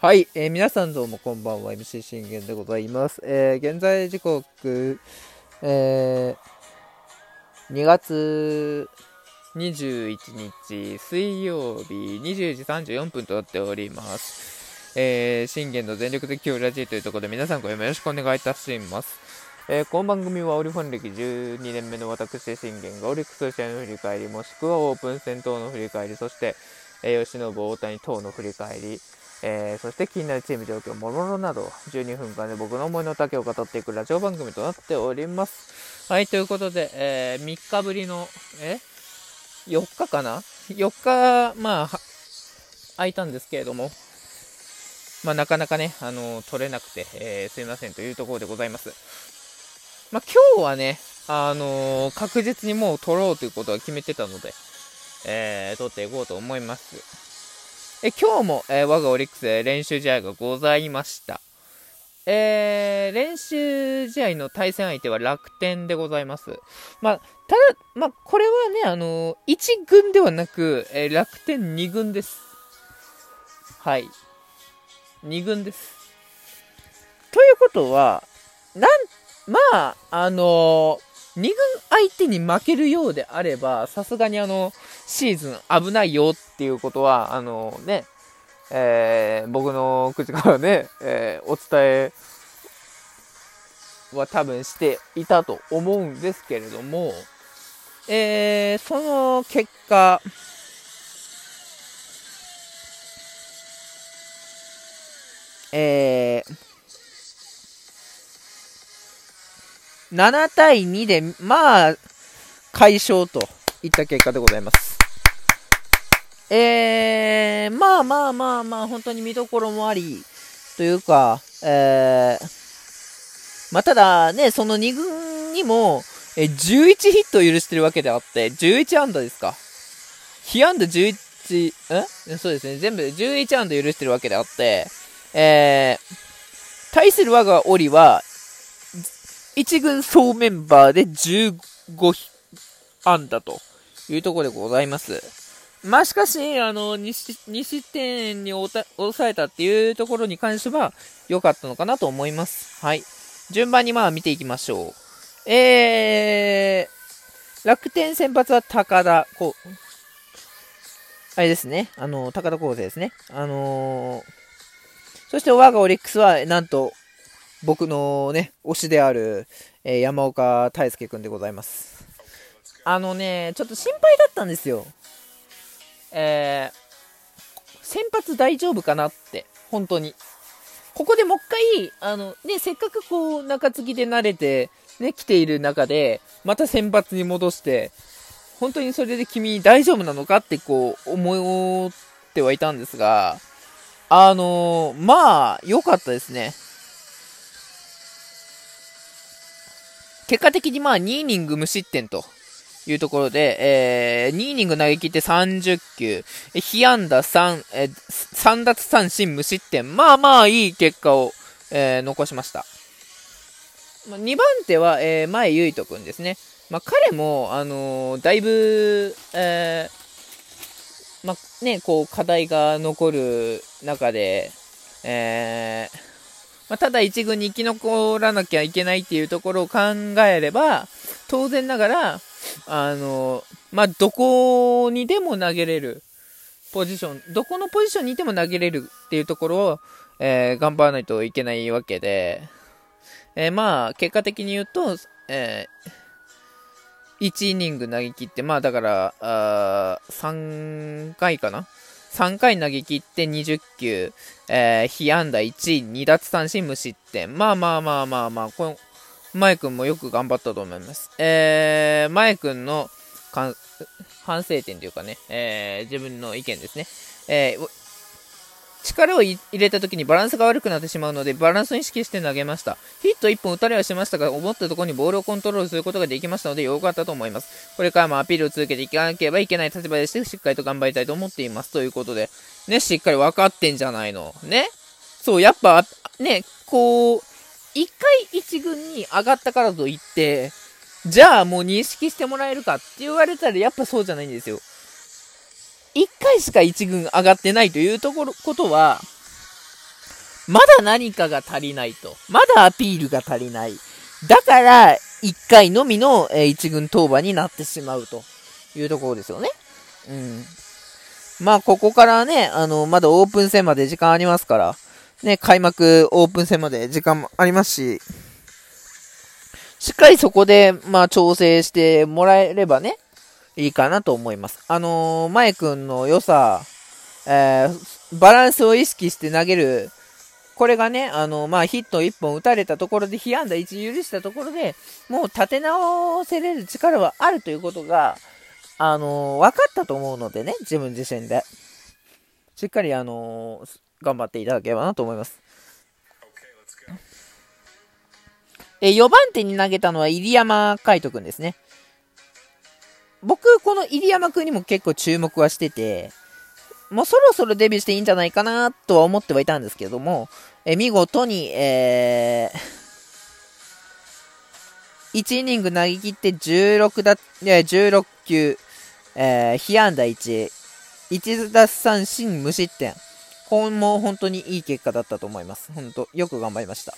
はい、えー、皆さんどうもこんばんは。MC 信玄でございます、えー、現在時刻、えー、2月21日水曜日20時34分となっております、えー、信玄の全力的強ラジーというところで皆さんごよろしくお願いいたします。えー、この番組はオリファン歴12年目の私信玄がオリックス試合の振り返りもしくはオープン戦闘の振り返りそして、えー、吉信大谷等の振り返りえー、そして気になるチーム状況、もろもろなど、12分間で僕の思いの丈を語っていくラジオ番組となっております。はい、ということで、えー、3日ぶりの、え ?4 日かな ?4 日、まあ、空いたんですけれども、まあ、なかなかね、あの取れなくて、えー、すいませんというところでございます。まあ、今日はね、あの確実にもう取ろうということは決めてたので、えー、取っていこうと思います。え今日も、えー、我がオリックス練習試合がございました。えー、練習試合の対戦相手は楽天でございます。まあ、ただ、まあ、これはね、あのー、1軍ではなく、えー、楽天2軍です。はい。2軍です。ということは、なん、まあ、あの2軍相手に負けるようであれば、さすがにあの、シーズン危ないよっていうことは、あのね、えー、僕の口からね、えー、お伝えは多分していたと思うんですけれども、えー、その結果、えー、7対2で、まあ、解消といった結果でございます。えー、まあまあまあまあ、本当に見どころもあり、というか、えー、まあただね、その2軍にも、え11ヒットを許してるわけであって、11安打ですか。被安打11、え？そうですね、全部で11安打許してるわけであって、えー、対する我がオリは、1軍総メンバーで15安打というところでございます。まあ、しかし、あの、2失点に抑えたっていうところに関しては良かったのかなと思います。はい。順番にまあ見ていきましょう。えー、楽天先発は高田、こう、あれですね。あの、高田康生ですね。あのー、そして我がオリックスは、なんと、僕のね、推しである、えー、山岡大輔くんでございます。あのね、ちょっと心配だったんですよ。えー、先発大丈夫かなって、本当に。ここでもう一回、あの、ね、せっかくこう、中継ぎで慣れて、ね、来ている中で、また先発に戻して、本当にそれで君大丈夫なのかってこう、思ってはいたんですが、あのー、まあ、良かったですね。結果的にまあ2イニング無失点というところで、えー、2イニング投げ切って30球、被安打3、え、3奪三振無失点。まあまあいい結果を、えー、残しました。2番手は、えー、前結人君ですね。まあ、彼も、あのー、だいぶ、えー、まあ、ね、こう、課題が残る中で、えー、まあ、ただ一軍に生き残らなきゃいけないっていうところを考えれば、当然ながら、あの、まあ、どこにでも投げれるポジション、どこのポジションにいても投げれるっていうところを、えー、頑張らないといけないわけで、えー、まあ、結果的に言うと、えー、1イニング投げ切って、まあだから、あ3回かな3回投げ切って20球、えー、被安打1、2奪三振無失点。まあまあまあまあまあ、この、マイ君もよく頑張ったと思います。えー、マイ君の反省点というかね、えー、自分の意見ですね。えー、力を入れた時にバランスが悪くなってしまうので、バランスを意識して投げました。ヒット1本打たれはしましたが、思ったところにボールをコントロールすることができましたので、良かったと思います。これからもアピールを続けていかなければいけない立場でして、しっかりと頑張りたいと思っています。ということで、ね、しっかり分かってんじゃないの。ね。そう、やっぱ、ね、こう、一回一軍に上がったからといって、じゃあもう認識してもらえるかって言われたらやっぱそうじゃないんですよ。1回しか1軍上がってないというところ、ことは、まだ何かが足りないと。まだアピールが足りない。だから、1回のみの、え1軍登板になってしまうというところですよね。うん。まあ、ここからね、あの、まだオープン戦まで時間ありますから、ね、開幕オープン戦まで時間もありますし、しっかりそこで、まあ、調整してもらえればね、いいかなと思います。あのー、前くんの良さ、えー、バランスを意識して投げる、これがね、あのー、まあ、ヒット1本打たれたところで、被安打1許したところで、もう立て直せれる力はあるということが、あの分かったと思うのでね、自分自身で。しっかり、あの頑張っていただければなと思います。え4番手に投げたのは入山海斗くんですね。僕、この入山くんにも結構注目はしてて、もうそろそろデビューしていいんじゃないかなとは思ってはいたんですけども、え見事に、えー、1イニング投げ切って16だ、16球、えー、被安打1、1奪三振無失点。これも本当にいい結果だったと思います。本当、よく頑張りました。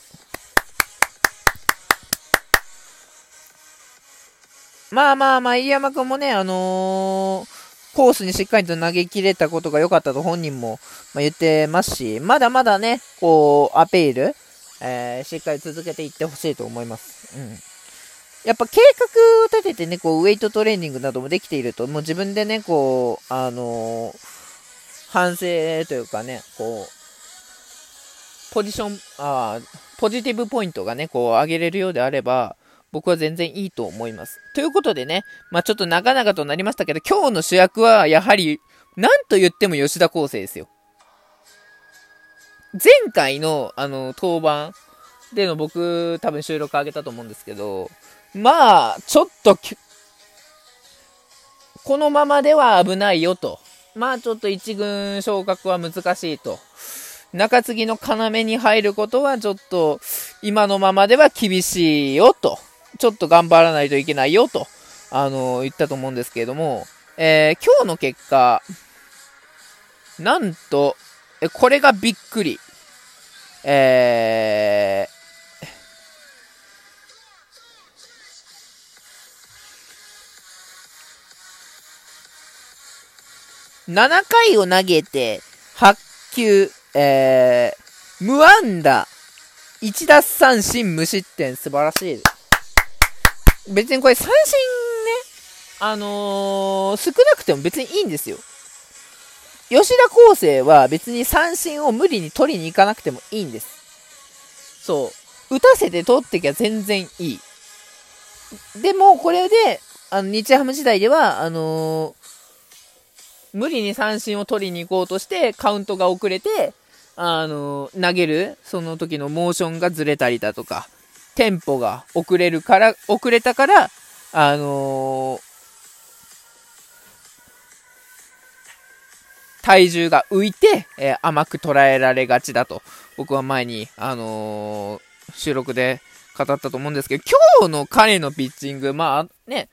まあまあまあ、入山君もね、あのー、コースにしっかりと投げ切れたことが良かったと本人も、言ってますし、まだまだね、こう、アピール、えー、しっかり続けていってほしいと思います。うん。やっぱ計画を立ててね、こう、ウェイトトレーニングなどもできていると、もう自分でね、こう、あのー、反省というかね、こう、ポジション、あポジティブポイントがね、こう、上げれるようであれば、僕は全然いいと思います。ということでね、まあちょっと長々となりましたけど、今日の主役はやはり、なんと言っても吉田康生ですよ。前回の、あの、登板での僕、多分収録上げたと思うんですけど、まあ、ちょっと、このままでは危ないよと。まあちょっと一軍昇格は難しいと。中継ぎの要に入ることはちょっと今のままでは厳しいよと。ちょっと頑張らないといけないよと、あの言ったと思うんですけれども、えー、今日の結果、なんと、えこれがびっくり。えー、7回を投げて、8球、えー、無安打、1奪三振無失点、素晴らしいです。別にこれ三振ね、あのー、少なくても別にいいんですよ。吉田康生は別に三振を無理に取りに行かなくてもいいんです。そう。打たせて取ってきゃ全然いい。でも、これで、あの、日ハム時代では、あのー、無理に三振を取りに行こうとして、カウントが遅れて、あのー、投げる、その時のモーションがずれたりだとか、テンポが遅れるから、遅れたから、あのー、体重が浮いて、えー、甘く捉えられがちだと、僕は前に、あのー、収録で語ったと思うんですけど、今日の彼のピッチング、まあね、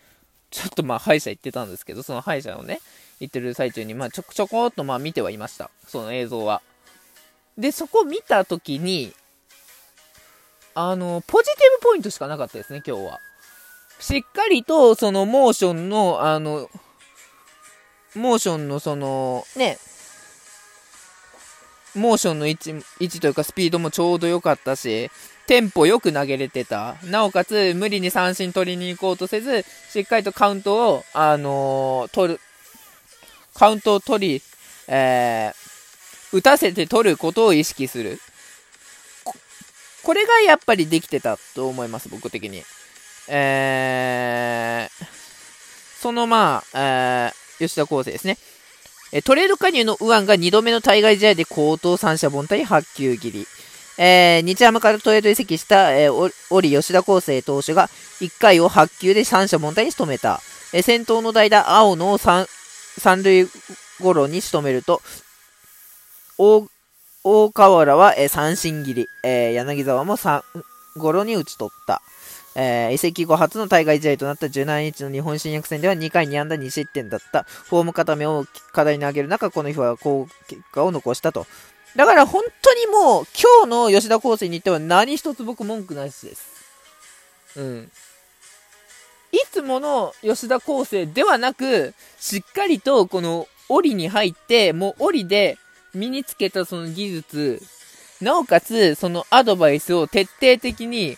ちょっとまあ歯医者行ってたんですけど、その歯医者をね、行ってる最中に、まあちょこちょこっとまあ見てはいました。その映像は。で、そこ見たときに、あの、ポジティブポイントしかなかったですね、今日は。しっかりと、その、モーションの、あの、モーションのその、ね、モーションの位置、位置というかスピードもちょうど良かったし、テンポよく投げれてた。なおかつ、無理に三振取りに行こうとせず、しっかりとカウントを、あのー、取る、カウントを取り、えー、打たせて取ることを意識する。これがやっぱりできてたと思います、僕的に。えー、そのまあ、えー、吉田康生ですね。トレード加入の右腕が2度目の対外試合で高等三者凡退8球切り。えー、日ハムからトレード移籍した、えー、折吉田康生投手が1回を8球で三者凡退に仕留めた。えー、先頭の代打、青野を三塁ゴロに仕留めると、大河原は、えー、三振切り、えー、柳沢も3ゴロに打ち取った。えー、移籍後初の対外試合となった17日の日本新薬戦では2回2安打2失点だった。フォーム固めを課題に挙げる中、この日は好結果を残したと。だから本当にもう、今日の吉田康生に言っては何一つ僕文句なしです。うん。いつもの吉田康生ではなく、しっかりとこの檻に入って、もう檻で身につけたその技術、なおかつそのアドバイスを徹底的に、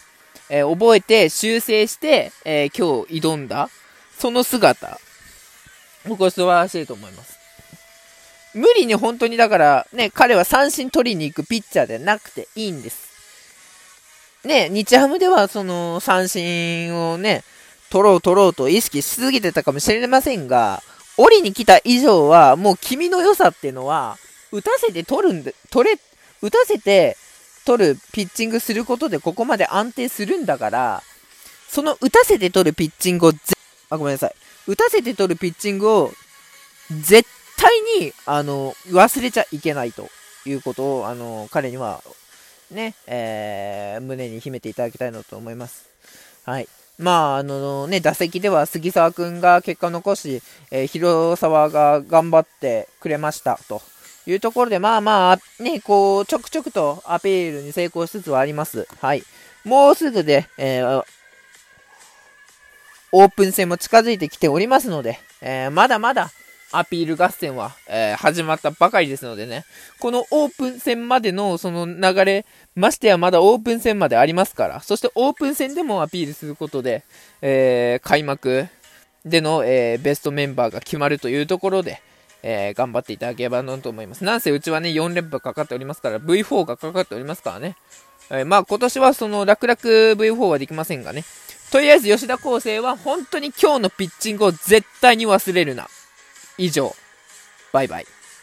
えー、覚えて修正して、えー、今日挑んだ、その姿、僕は素晴らしいと思います。無理に本当にだからね、彼は三振取りに行くピッチャーでなくていいんです。ね、日ハムではその三振をね、取ろう取ろうと意識しすぎてたかもしれませんが、降りに来た以上は、もう君の良さっていうのは、打たせて取るんで、取れ、打たせて取るピッチングすることでここまで安定するんだから、その打たせて取るピッチングをあ、ごめんなさい。打たせて取るピッチングを、絶対に、あの、忘れちゃいけないということを、あの、彼には、ね、えー、胸に秘めていただきたいなと思います。はい。まあ、あのね、打席では杉沢君が結果を残し、えー、広沢が頑張ってくれましたというところで、まあまあ、ね、こう、ちょくちょくとアピールに成功しつつはあります。はい。もうすぐで、えー、オープン戦も近づいてきておりますので、えー、まだまだアピール合戦は、えー、始まったばかりですのでね、このオープン戦までのその流れ、ましてやまだオープン戦までありますから、そしてオープン戦でもアピールすることで、えー、開幕での、え、ベストメンバーが決まるというところで、えー、頑張っていただければなと思います。なんせうちはね、4連覇かかっておりますから、V4 がかかっておりますからね。えー、まあ今年はその楽々 V4 はできませんがね。とりあえず吉田康生は本当に今日のピッチングを絶対に忘れるな。以上。バイバイ。